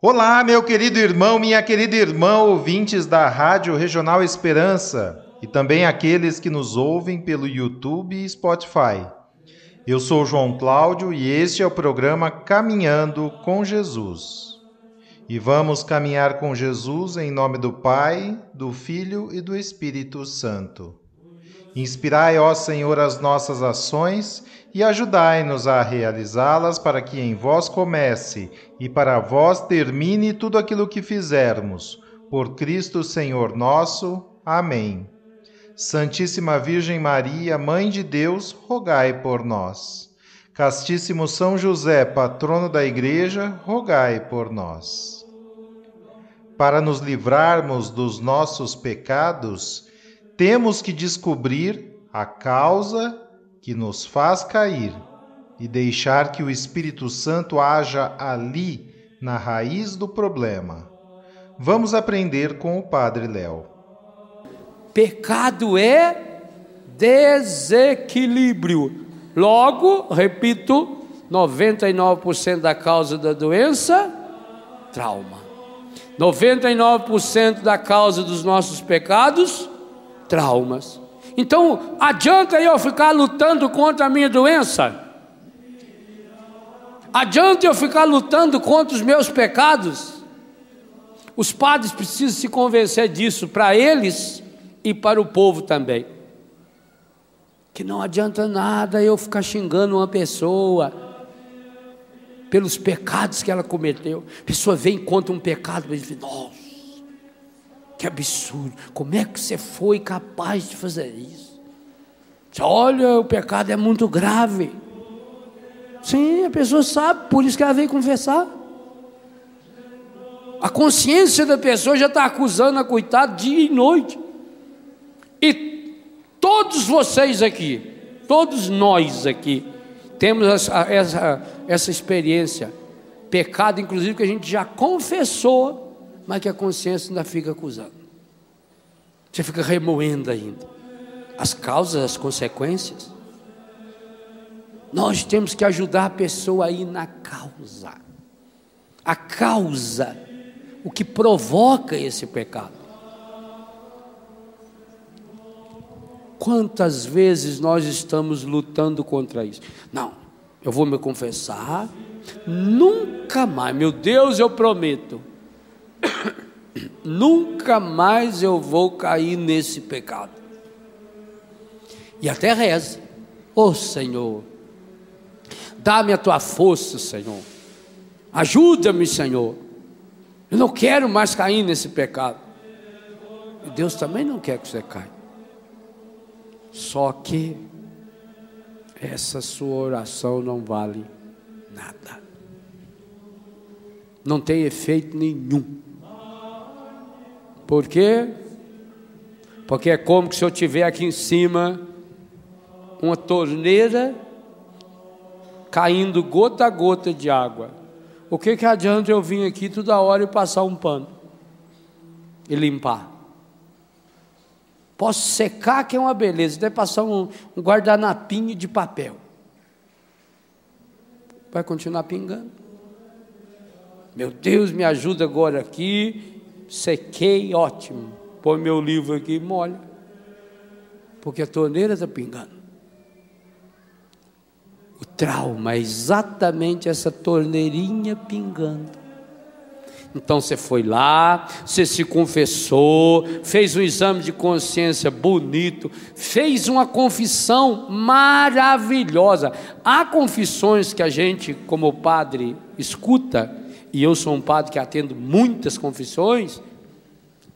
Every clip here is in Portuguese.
Olá, meu querido irmão, minha querida irmã, ouvintes da Rádio Regional Esperança e também aqueles que nos ouvem pelo YouTube e Spotify. Eu sou João Cláudio e este é o programa Caminhando com Jesus. E vamos caminhar com Jesus em nome do Pai, do Filho e do Espírito Santo. Inspirai, ó Senhor, as nossas ações e ajudai-nos a realizá-las para que em vós comece e para vós termine tudo aquilo que fizermos. Por Cristo Senhor nosso. Amém. Santíssima Virgem Maria, Mãe de Deus, rogai por nós. Castíssimo São José, patrono da Igreja, rogai por nós. Para nos livrarmos dos nossos pecados, temos que descobrir a causa que nos faz cair e deixar que o Espírito Santo haja ali, na raiz do problema. Vamos aprender com o Padre Léo. Pecado é desequilíbrio. Logo, repito, 99% da causa da doença, trauma. 99% da causa dos nossos pecados, traumas. Então, adianta eu ficar lutando contra a minha doença? Adianta eu ficar lutando contra os meus pecados? Os padres precisam se convencer disso para eles e para o povo também. Que não adianta nada eu ficar xingando uma pessoa pelos pecados que ela cometeu. A pessoa vem conta um pecado, mas diz: Nossa, que absurdo! Como é que você foi capaz de fazer isso? Olha, o pecado é muito grave. Sim, a pessoa sabe, por isso que ela veio confessar. A consciência da pessoa já está acusando a coitada dia e noite. E todos vocês aqui, todos nós aqui, temos essa, essa, essa experiência. Pecado, inclusive, que a gente já confessou mas que a consciência ainda fica acusando. Você fica remoendo ainda as causas, as consequências. Nós temos que ajudar a pessoa aí na causa. A causa, o que provoca esse pecado. Quantas vezes nós estamos lutando contra isso? Não, eu vou me confessar, nunca mais, meu Deus, eu prometo, nunca mais eu vou cair nesse pecado. E até reza, ô oh, Senhor, dá-me a tua força, Senhor, ajuda-me, Senhor. Eu não quero mais cair nesse pecado. E Deus também não quer que você caia. Só que essa sua oração não vale nada. Não tem efeito nenhum. Por quê? Porque é como se eu tiver aqui em cima uma torneira caindo gota a gota de água. O que, que adianta eu vir aqui toda hora e passar um pano e limpar? Posso secar, que é uma beleza, até passar um, um guardanapinho de papel. Vai continuar pingando. Meu Deus, me ajuda agora aqui sequei, ótimo. Põe meu livro aqui e molha. Porque a torneira está pingando. O trauma é exatamente essa torneirinha pingando. Então você foi lá, você se confessou, fez um exame de consciência bonito, fez uma confissão maravilhosa. Há confissões que a gente, como padre, escuta e eu sou um padre que atendo muitas confissões,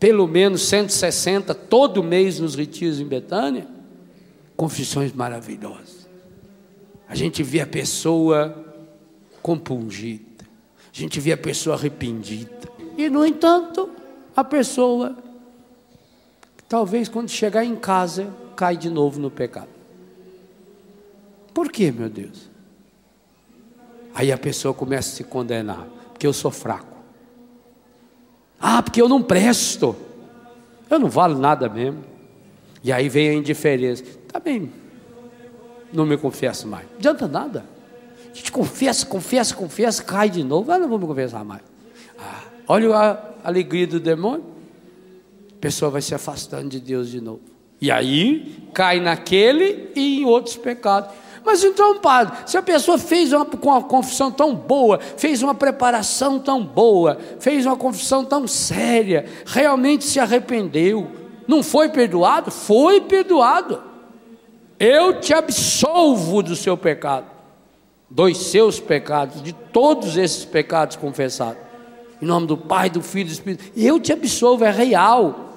pelo menos 160 todo mês nos retiros em Betânia, confissões maravilhosas. A gente vê a pessoa compungida, a gente vê a pessoa arrependida, e no entanto, a pessoa talvez quando chegar em casa, cai de novo no pecado. Por quê, meu Deus? Aí a pessoa começa a se condenar, porque eu sou fraco. Ah, porque eu não presto. Eu não valo nada mesmo. E aí vem a indiferença. Tá bem, não me confesso mais. Não adianta nada. A gente confessa, confessa, confessa, cai de novo. Ah, não vou me confessar mais. Ah, olha a alegria do demônio. A pessoa vai se afastando de Deus de novo. E aí cai naquele e em outros pecados. Mas então, padre, se a pessoa fez uma, uma confissão tão boa, fez uma preparação tão boa, fez uma confissão tão séria, realmente se arrependeu, não foi perdoado? Foi perdoado. Eu te absolvo do seu pecado, dos seus pecados, de todos esses pecados confessados. Em nome do Pai, do Filho e do Espírito. Eu te absolvo, é real.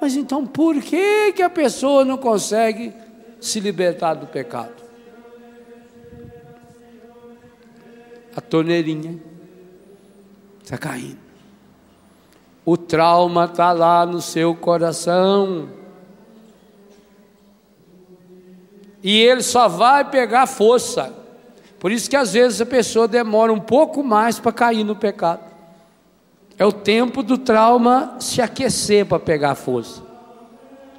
Mas então por que, que a pessoa não consegue se libertar do pecado. A torneirinha está caindo. O trauma está lá no seu coração. E ele só vai pegar força. Por isso que às vezes a pessoa demora um pouco mais para cair no pecado. É o tempo do trauma se aquecer para pegar força.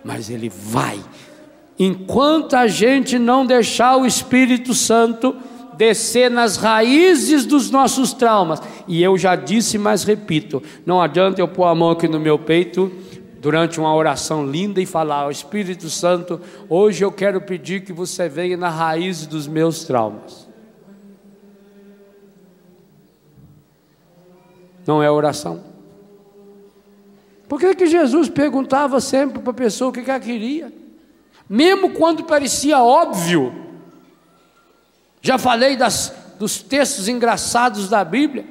Mas ele vai enquanto a gente não deixar o Espírito Santo descer nas raízes dos nossos traumas. E eu já disse, mas repito: não adianta eu pôr a mão aqui no meu peito durante uma oração linda e falar: oh, Espírito Santo, hoje eu quero pedir que você venha na raiz dos meus traumas. Não é oração. Por que, que Jesus perguntava sempre para a pessoa o que, ela queria? Mesmo quando parecia óbvio. Já falei das, dos textos engraçados da Bíblia,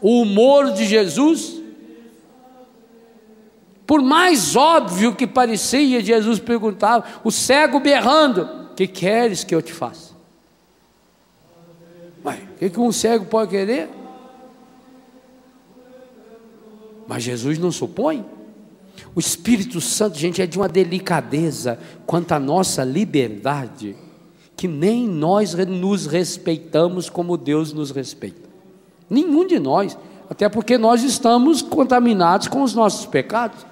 o humor de Jesus. Por mais óbvio que parecia, Jesus perguntava: o cego berrando, que queres que eu te faça? Mas o que, que um cego pode querer? Mas Jesus não supõe. O Espírito Santo, gente, é de uma delicadeza quanto à nossa liberdade, que nem nós nos respeitamos como Deus nos respeita. Nenhum de nós, até porque nós estamos contaminados com os nossos pecados.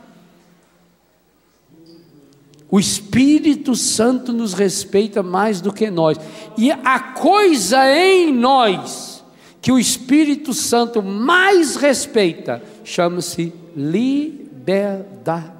O Espírito Santo nos respeita mais do que nós. E a coisa em nós que o Espírito Santo mais respeita chama-se liberdade ideia da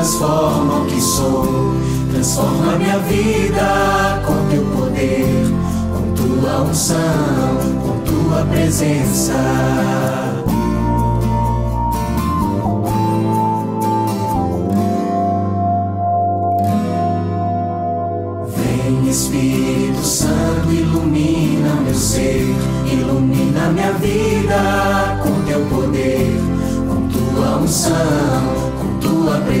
transforma o que sou. Transforma minha vida com teu poder, com tua unção, com tua presença.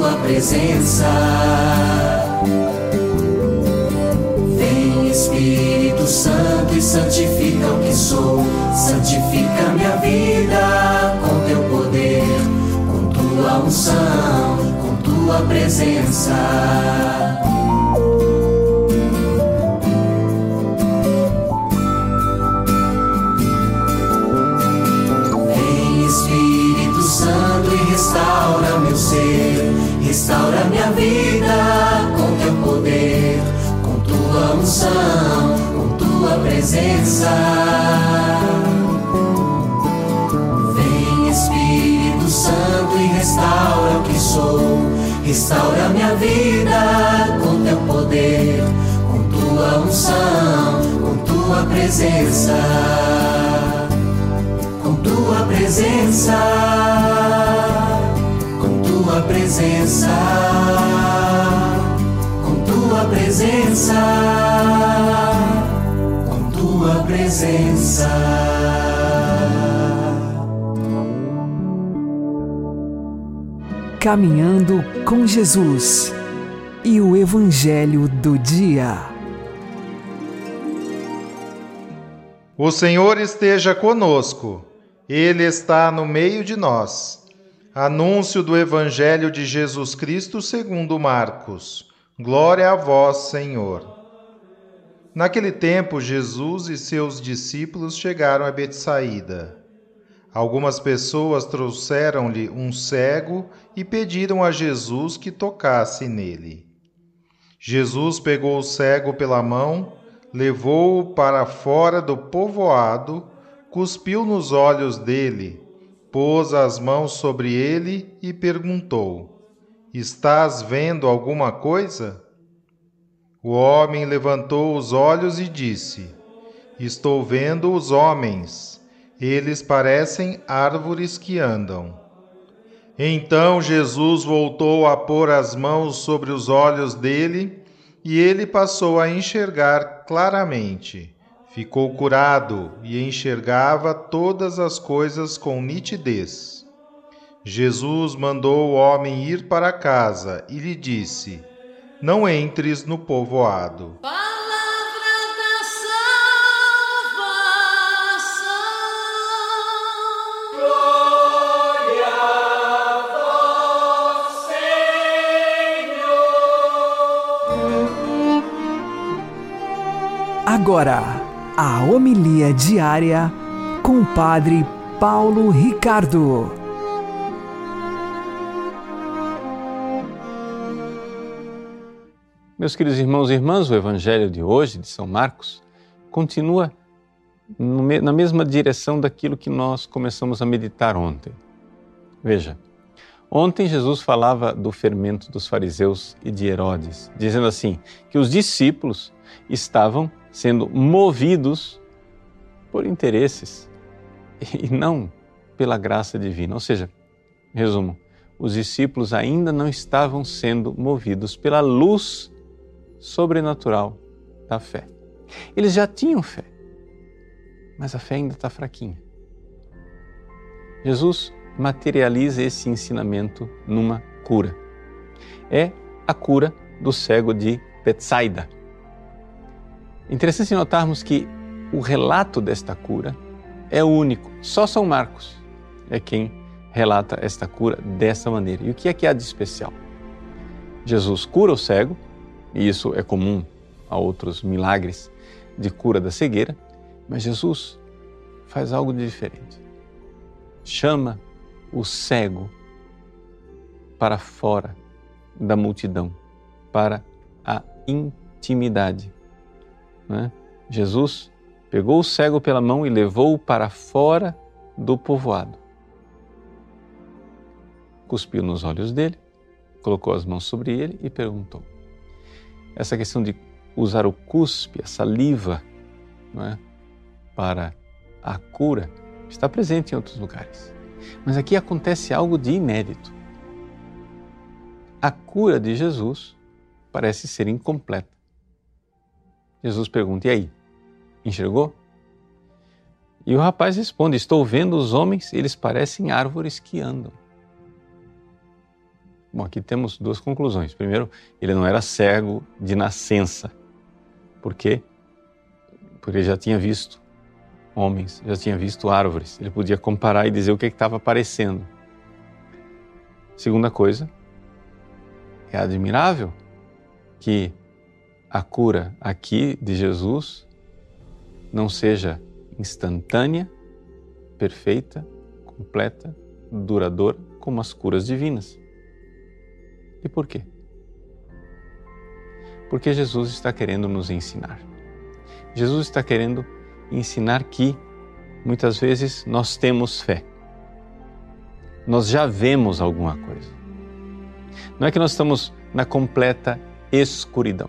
tua presença. Vem Espírito Santo e santifica o que sou, santifica minha vida com teu poder, com tua unção, com tua presença. Restaura minha vida com teu poder, com tua unção, com tua presença. Vem Espírito Santo e restaura o que sou, restaura minha vida com teu poder, com tua unção, com tua presença. Com tua presença, Caminhando com Jesus e o Evangelho do Dia. O Senhor esteja conosco, Ele está no meio de nós. Anúncio do Evangelho de Jesus Cristo segundo Marcos. Glória a vós, Senhor. Naquele tempo, Jesus e seus discípulos chegaram a Betsaída. Algumas pessoas trouxeram-lhe um cego e pediram a Jesus que tocasse nele. Jesus pegou o cego pela mão, levou-o para fora do povoado, cuspiu nos olhos dele, pôs as mãos sobre ele e perguntou: Estás vendo alguma coisa? O homem levantou os olhos e disse: Estou vendo os homens. Eles parecem árvores que andam. Então Jesus voltou a pôr as mãos sobre os olhos dele e ele passou a enxergar claramente. Ficou curado e enxergava todas as coisas com nitidez. Jesus mandou o homem ir para casa e lhe disse: Não entres no povoado. Palavra da salvação. Agora, a homilia diária com o Padre Paulo Ricardo. Meus queridos irmãos e irmãs, o Evangelho de hoje, de São Marcos, continua na mesma direção daquilo que nós começamos a meditar ontem. Veja, ontem Jesus falava do fermento dos fariseus e de Herodes, dizendo assim: que os discípulos estavam sendo movidos por interesses e não pela graça divina. Ou seja, resumo, os discípulos ainda não estavam sendo movidos pela luz sobrenatural da fé. Eles já tinham fé, mas a fé ainda está fraquinha. Jesus materializa esse ensinamento numa cura. É a cura do cego de Betsaida. Interessante notarmos que o relato desta cura é único. Só São Marcos é quem relata esta cura dessa maneira. E o que é que há de especial? Jesus cura o cego, e isso é comum a outros milagres de cura da cegueira, mas Jesus faz algo de diferente. Chama o cego para fora da multidão, para a intimidade. Né? Jesus pegou o cego pela mão e levou-o para fora do povoado. Cuspiu nos olhos dele, colocou as mãos sobre ele e perguntou. Essa questão de usar o cuspe, a saliva, é? para a cura, está presente em outros lugares. Mas aqui acontece algo de inédito. a cura de Jesus parece ser incompleta. Jesus pergunta: E aí? Enxergou? E o rapaz responde: Estou vendo os homens, eles parecem árvores que andam. Bom, aqui temos duas conclusões. Primeiro, ele não era cego de nascença. Por quê? Porque ele já tinha visto homens, já tinha visto árvores. Ele podia comparar e dizer o que estava aparecendo. Segunda coisa, é admirável que a cura aqui de Jesus não seja instantânea, perfeita, completa, duradoura, como as curas divinas. E por quê? Porque Jesus está querendo nos ensinar. Jesus está querendo ensinar que muitas vezes nós temos fé. Nós já vemos alguma coisa. Não é que nós estamos na completa escuridão.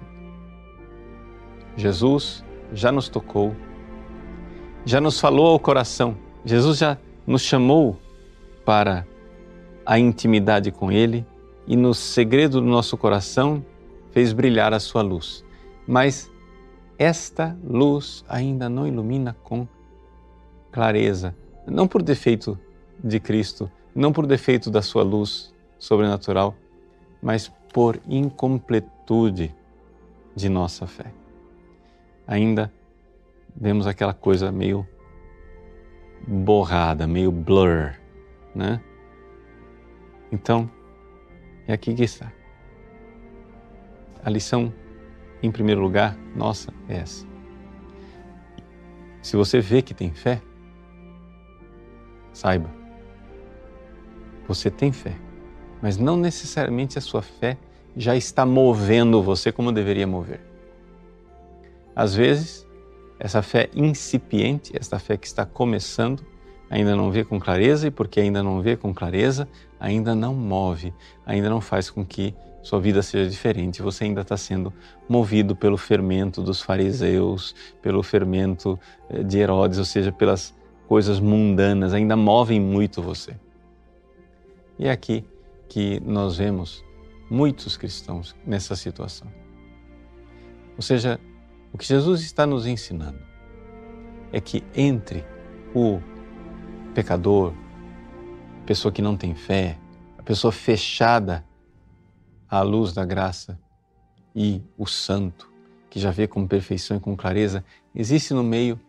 Jesus já nos tocou, já nos falou ao coração. Jesus já nos chamou para a intimidade com Ele e no segredo do nosso coração fez brilhar a sua luz. Mas esta luz ainda não ilumina com clareza, não por defeito de Cristo, não por defeito da sua luz sobrenatural, mas por incompletude de nossa fé. Ainda vemos aquela coisa meio borrada, meio blur, né? Então, é aqui que está. A lição, em primeiro lugar, nossa, é essa. Se você vê que tem fé, saiba, você tem fé, mas não necessariamente a sua fé já está movendo você como deveria mover. Às vezes, essa fé incipiente, essa fé que está começando, ainda não vê com clareza e porque ainda não vê com clareza, ainda não move, ainda não faz com que sua vida seja diferente. Você ainda está sendo movido pelo fermento dos fariseus, pelo fermento eh, de Herodes, ou seja, pelas coisas mundanas, ainda movem muito você. E é aqui que nós vemos muitos cristãos nessa situação. Ou seja, o que Jesus está nos ensinando é que entre o pecador, pessoa que não tem fé, a pessoa fechada à luz da graça e o santo, que já vê com perfeição e com clareza, existe no meio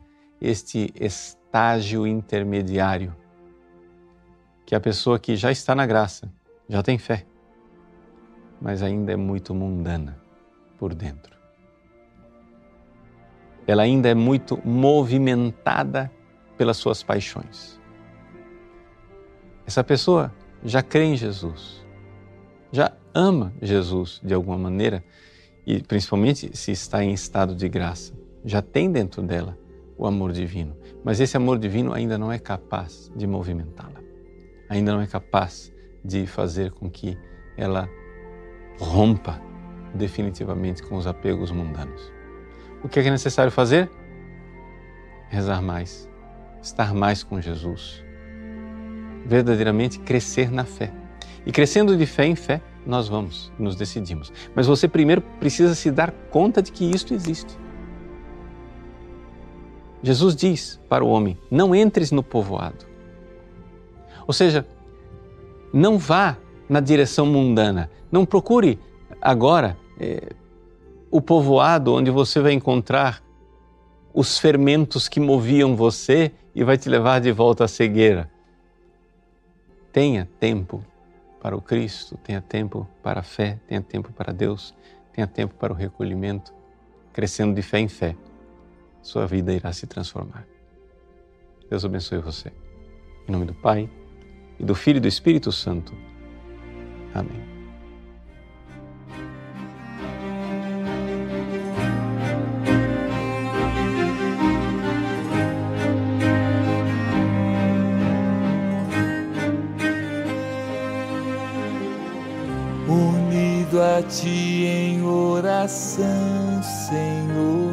este estágio intermediário, que é a pessoa que já está na graça, já tem fé, mas ainda é muito mundana por dentro. Ela ainda é muito movimentada pelas suas paixões. Essa pessoa já crê em Jesus, já ama Jesus de alguma maneira e principalmente se está em estado de graça, já tem dentro dela o amor divino, mas esse amor divino ainda não é capaz de movimentá-la, ainda não é capaz de fazer com que ela rompa definitivamente com os apegos mundanos. O que é necessário fazer? Rezar mais, estar mais com Jesus, verdadeiramente crescer na fé. E crescendo de fé em fé, nós vamos, nos decidimos. Mas você primeiro precisa se dar conta de que isto existe. Jesus diz para o homem: não entres no povoado. Ou seja, não vá na direção mundana. Não procure agora é, o povoado onde você vai encontrar os fermentos que moviam você e vai te levar de volta à cegueira. Tenha tempo para o Cristo, tenha tempo para a fé, tenha tempo para Deus, tenha tempo para o recolhimento, crescendo de fé em fé. Sua vida irá se transformar. Deus abençoe você. Em nome do Pai, e do Filho e do Espírito Santo. Amém. A ti em oração, Senhor.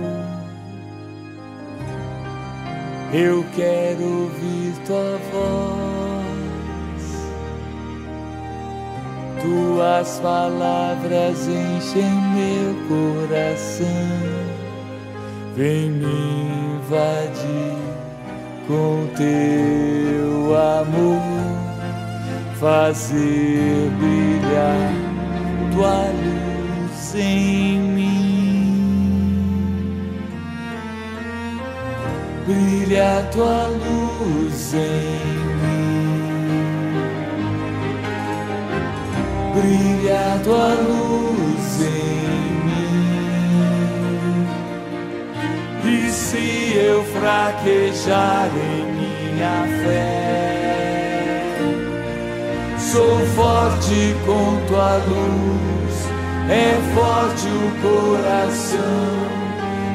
Eu quero ouvir tua voz tuas palavras enchem meu coração. Vem me invadir com teu amor, fazer brilhar tua luz em mim. Brilha tua luz em brilha tua luz em mim. E se eu fraquejar em minha fé, sou forte com tua luz, é forte o coração.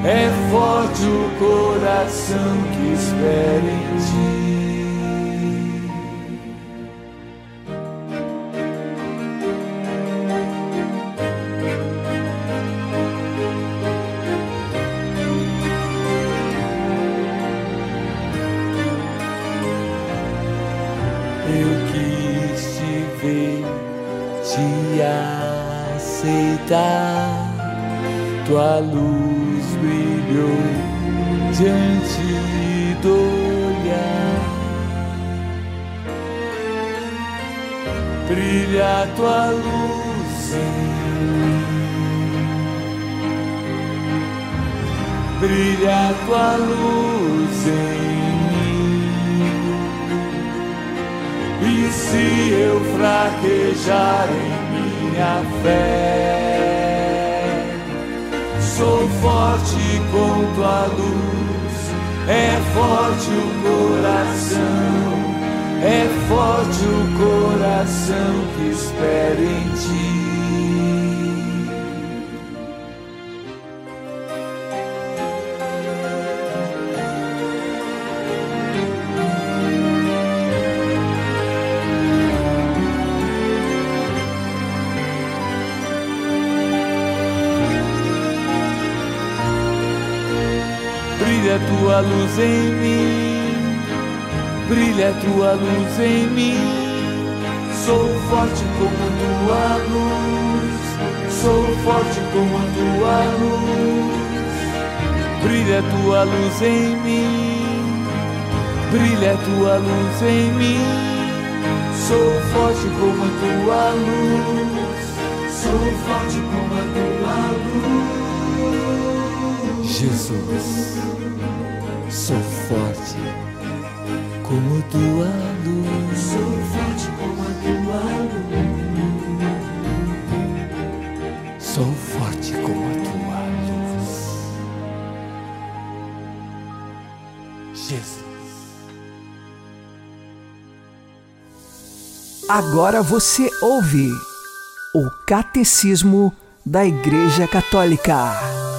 É forte o coração que espera em ti. Tua luz brilhou diante do olhar. Brilha tua luz. Brilha tua luz se eu fraquejar em minha fé? sou forte com tua luz, é forte o coração, é forte o coração que espera em ti. Tua luz em mim, brilha tua luz em mim. Sou forte como tua luz, sou forte como tua luz. Brilha tua luz em mim, brilha tua luz em mim. Sou forte como tua luz, sou forte como a tua luz. Jesus sou forte como tua luz. Sou forte como a tua luz. Sou forte como a tua luz. Jesus. Agora você ouve o Catecismo da Igreja Católica.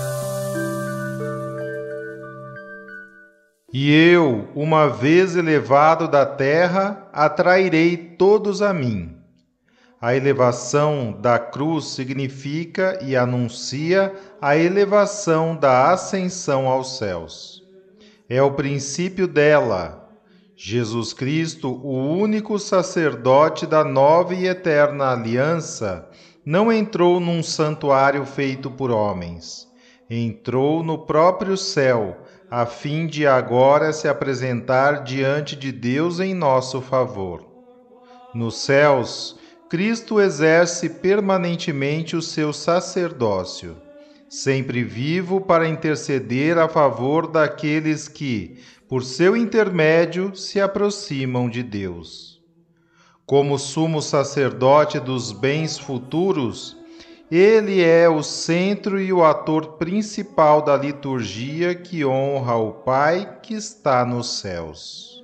E eu, uma vez elevado da terra, atrairei todos a mim. A elevação da cruz significa e anuncia a elevação da ascensão aos céus. É o princípio dela. Jesus Cristo, o único sacerdote da nova e eterna aliança, não entrou num santuário feito por homens. Entrou no próprio céu a fim de agora se apresentar diante de Deus em nosso favor. Nos céus, Cristo exerce permanentemente o seu sacerdócio, sempre vivo para interceder a favor daqueles que, por seu intermédio, se aproximam de Deus. Como sumo sacerdote dos bens futuros, ele é o centro e o ator principal da liturgia que honra o Pai que está nos céus.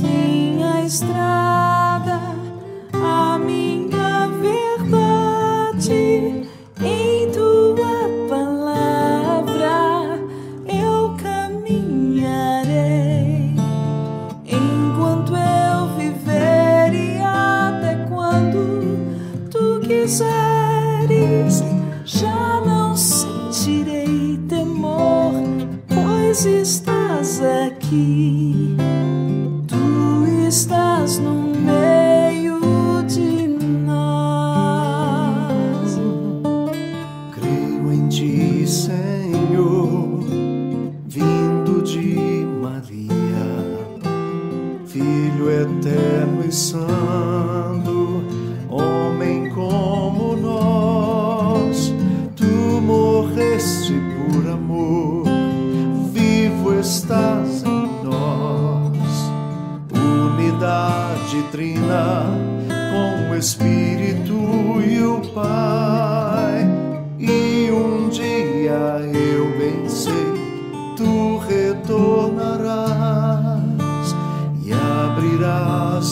minha estrada.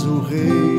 O reino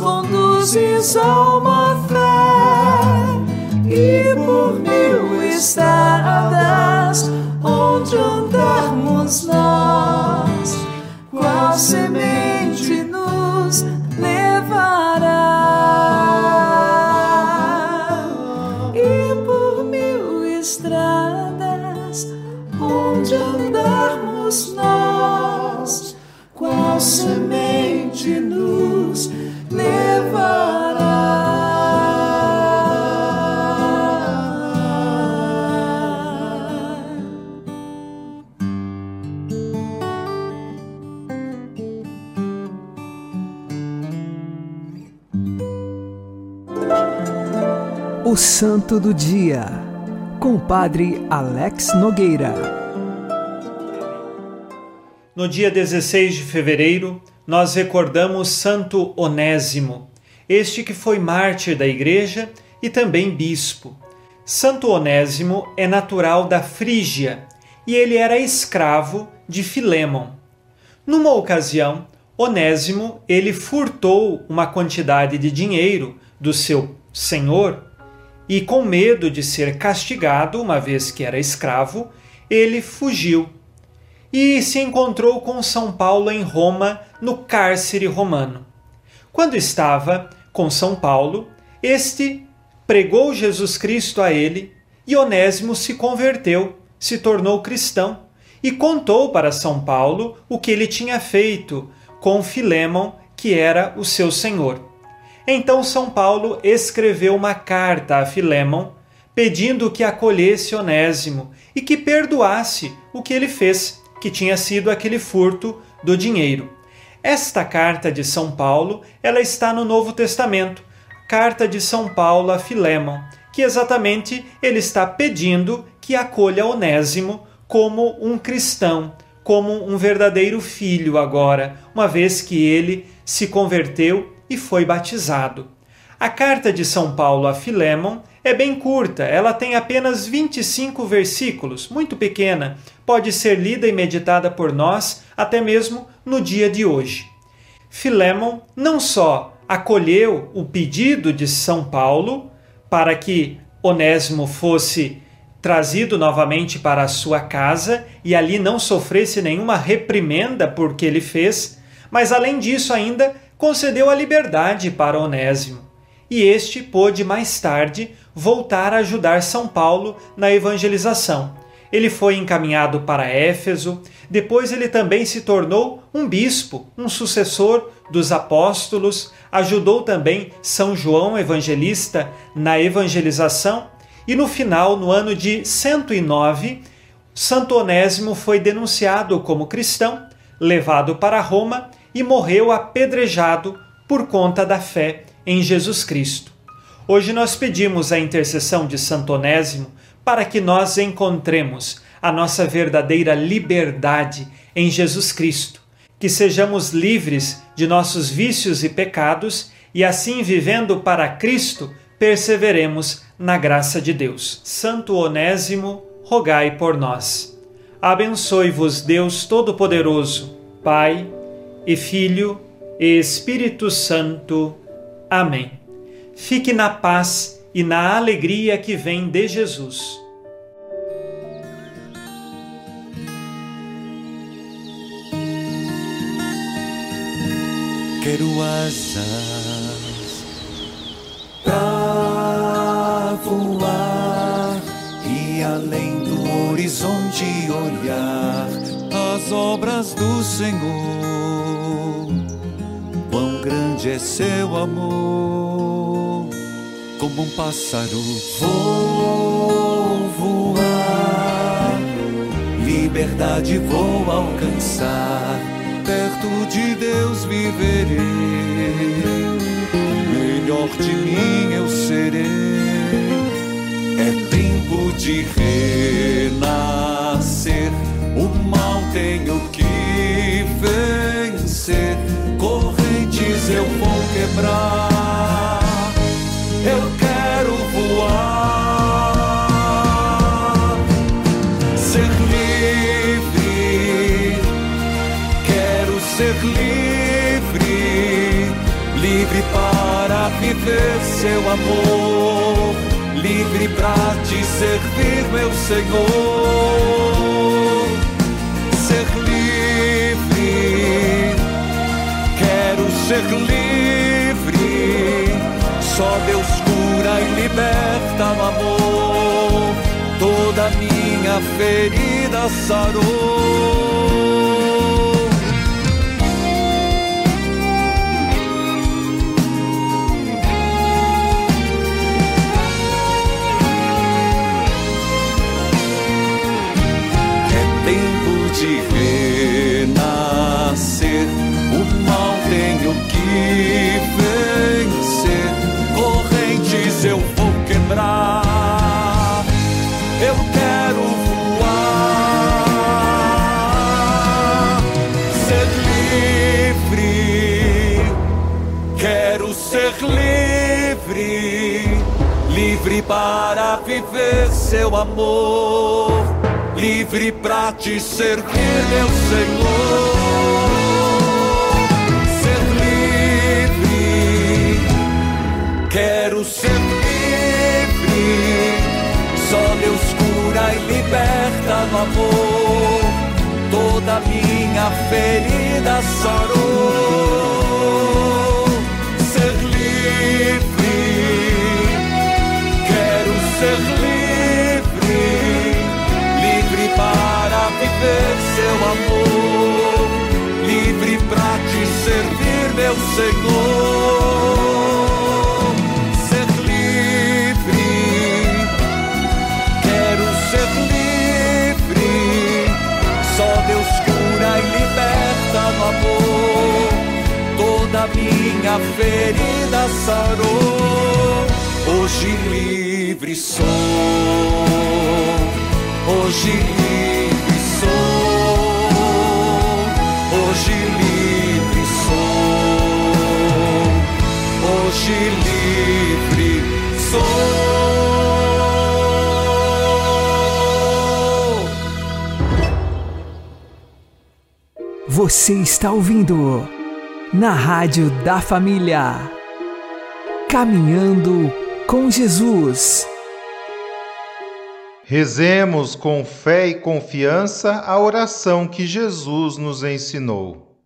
conduzes a uma fé e por mil estradas O Santo do Dia, com o Padre Alex Nogueira. No dia 16 de fevereiro, nós recordamos Santo Onésimo, este que foi mártir da Igreja e também bispo. Santo Onésimo é natural da Frígia e ele era escravo de Filémon. Numa ocasião, Onésimo ele furtou uma quantidade de dinheiro do seu senhor e, com medo de ser castigado, uma vez que era escravo, ele fugiu e se encontrou com São Paulo em Roma, no cárcere romano. Quando estava com São Paulo, este pregou Jesus Cristo a ele e Onésimo se converteu, se tornou cristão e contou para São Paulo o que ele tinha feito com Filémon, que era o seu senhor. Então São Paulo escreveu uma carta a Filémon pedindo que acolhesse Onésimo e que perdoasse o que ele fez, que tinha sido aquele furto do dinheiro. Esta carta de São Paulo, ela está no Novo Testamento, carta de São Paulo a Filémon, que exatamente ele está pedindo que acolha Onésimo como um cristão, como um verdadeiro filho agora, uma vez que ele se converteu e foi batizado. A carta de São Paulo a Filémon é bem curta, ela tem apenas 25 versículos, muito pequena, pode ser lida e meditada por nós até mesmo no dia de hoje. Filémon não só acolheu o pedido de São Paulo para que Onésimo fosse trazido novamente para a sua casa e ali não sofresse nenhuma reprimenda por que ele fez, mas além disso ainda concedeu a liberdade para Onésimo e este pôde mais tarde voltar a ajudar São Paulo na evangelização. Ele foi encaminhado para Éfeso, depois ele também se tornou um bispo, um sucessor dos apóstolos, ajudou também São João Evangelista na evangelização e no final, no ano de 109, Santo Onésimo foi denunciado como cristão, levado para Roma e morreu apedrejado por conta da fé em Jesus Cristo. Hoje nós pedimos a intercessão de Santo Onésimo para que nós encontremos a nossa verdadeira liberdade em Jesus Cristo, que sejamos livres de nossos vícios e pecados e assim vivendo para Cristo, perseveremos na graça de Deus. Santo Onésimo, rogai por nós. Abençoe-vos Deus Todo-Poderoso, Pai e Filho e Espírito Santo. Amém. Fique na paz e na alegria que vem de Jesus. Quero asas pra voar e além do horizonte olhar as obras do Senhor grande é seu amor. Como um pássaro vou voar, liberdade vou alcançar. Perto de Deus viverei, melhor de mim eu serei. É tempo de renascer, o mal tenho que vencer eu vou quebrar. Eu quero voar, ser livre. Quero ser livre, livre para viver seu amor, livre para te servir, meu Senhor. Ser livre. Só Deus cura e liberta no amor. Toda minha ferida sarou. Viver seu amor, livre para te servir, meu Senhor. Quero ser livre. Só Deus cura e liberta no amor. Toda minha ferida sarou. Viver seu amor. Livre para te servir, meu Senhor. amor, toda minha ferida sarou. Hoje livre sou, hoje livre Hoje livre sou, hoje livre sou. Você está ouvindo na Rádio da Família. Caminhando com Jesus. Rezemos com fé e confiança a oração que Jesus nos ensinou.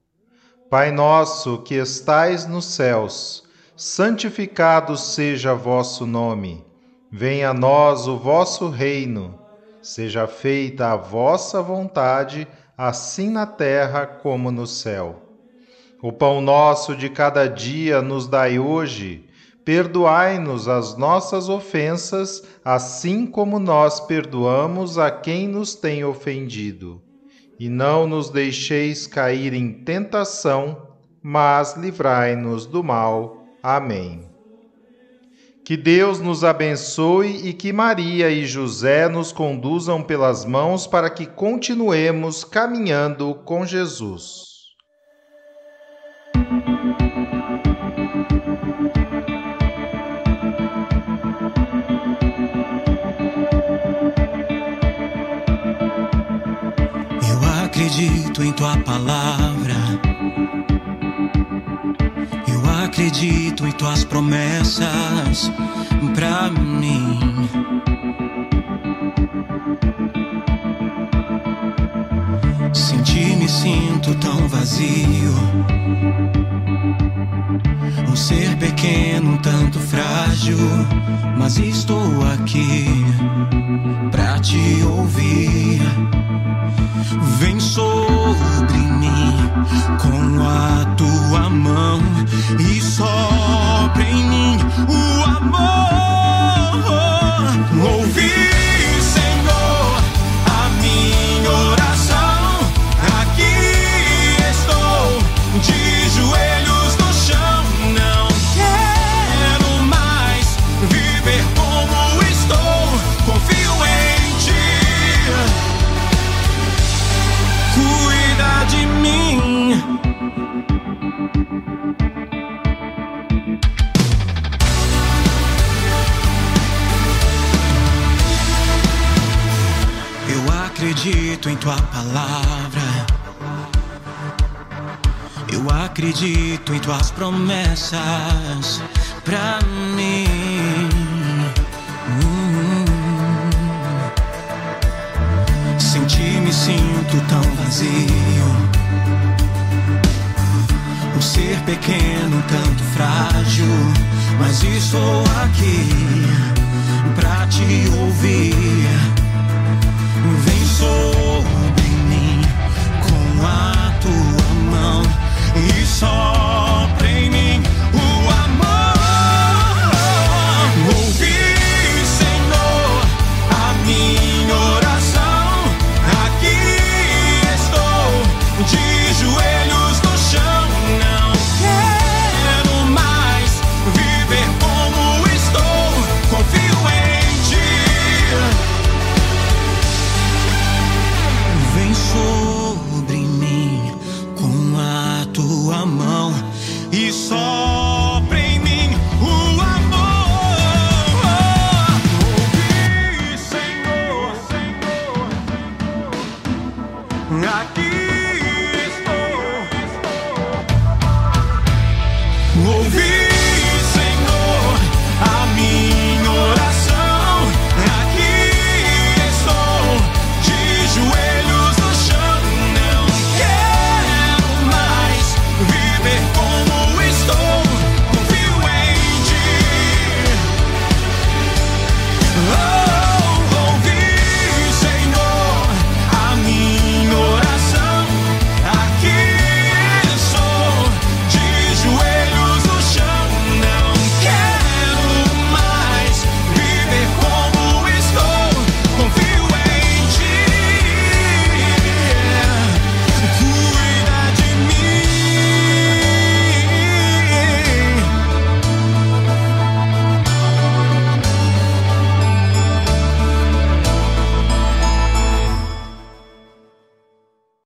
Pai nosso que estais nos céus, santificado seja vosso nome. Venha a nós o vosso reino. Seja feita a vossa vontade, assim na terra como no céu. O pão nosso de cada dia nos dai hoje. Perdoai-nos as nossas ofensas, assim como nós perdoamos a quem nos tem ofendido. E não nos deixeis cair em tentação, mas livrai-nos do mal. Amém. Que Deus nos abençoe e que Maria e José nos conduzam pelas mãos para que continuemos caminhando com Jesus. Acredito em tua palavra. Eu acredito em tuas promessas pra mim. Me sinto tão vazio. Um ser pequeno, um tanto frágil, mas estou aqui pra te ouvir. Vem sobre mim com a tua mão e sopra em mim o amor. Eu acredito em tua palavra. Eu acredito em tuas promessas pra mim. Sem ti me sinto tão vazio. Ser pequeno, tanto frágil, mas estou aqui pra te ouvir. Vem sobre mim com a tua mão e sopra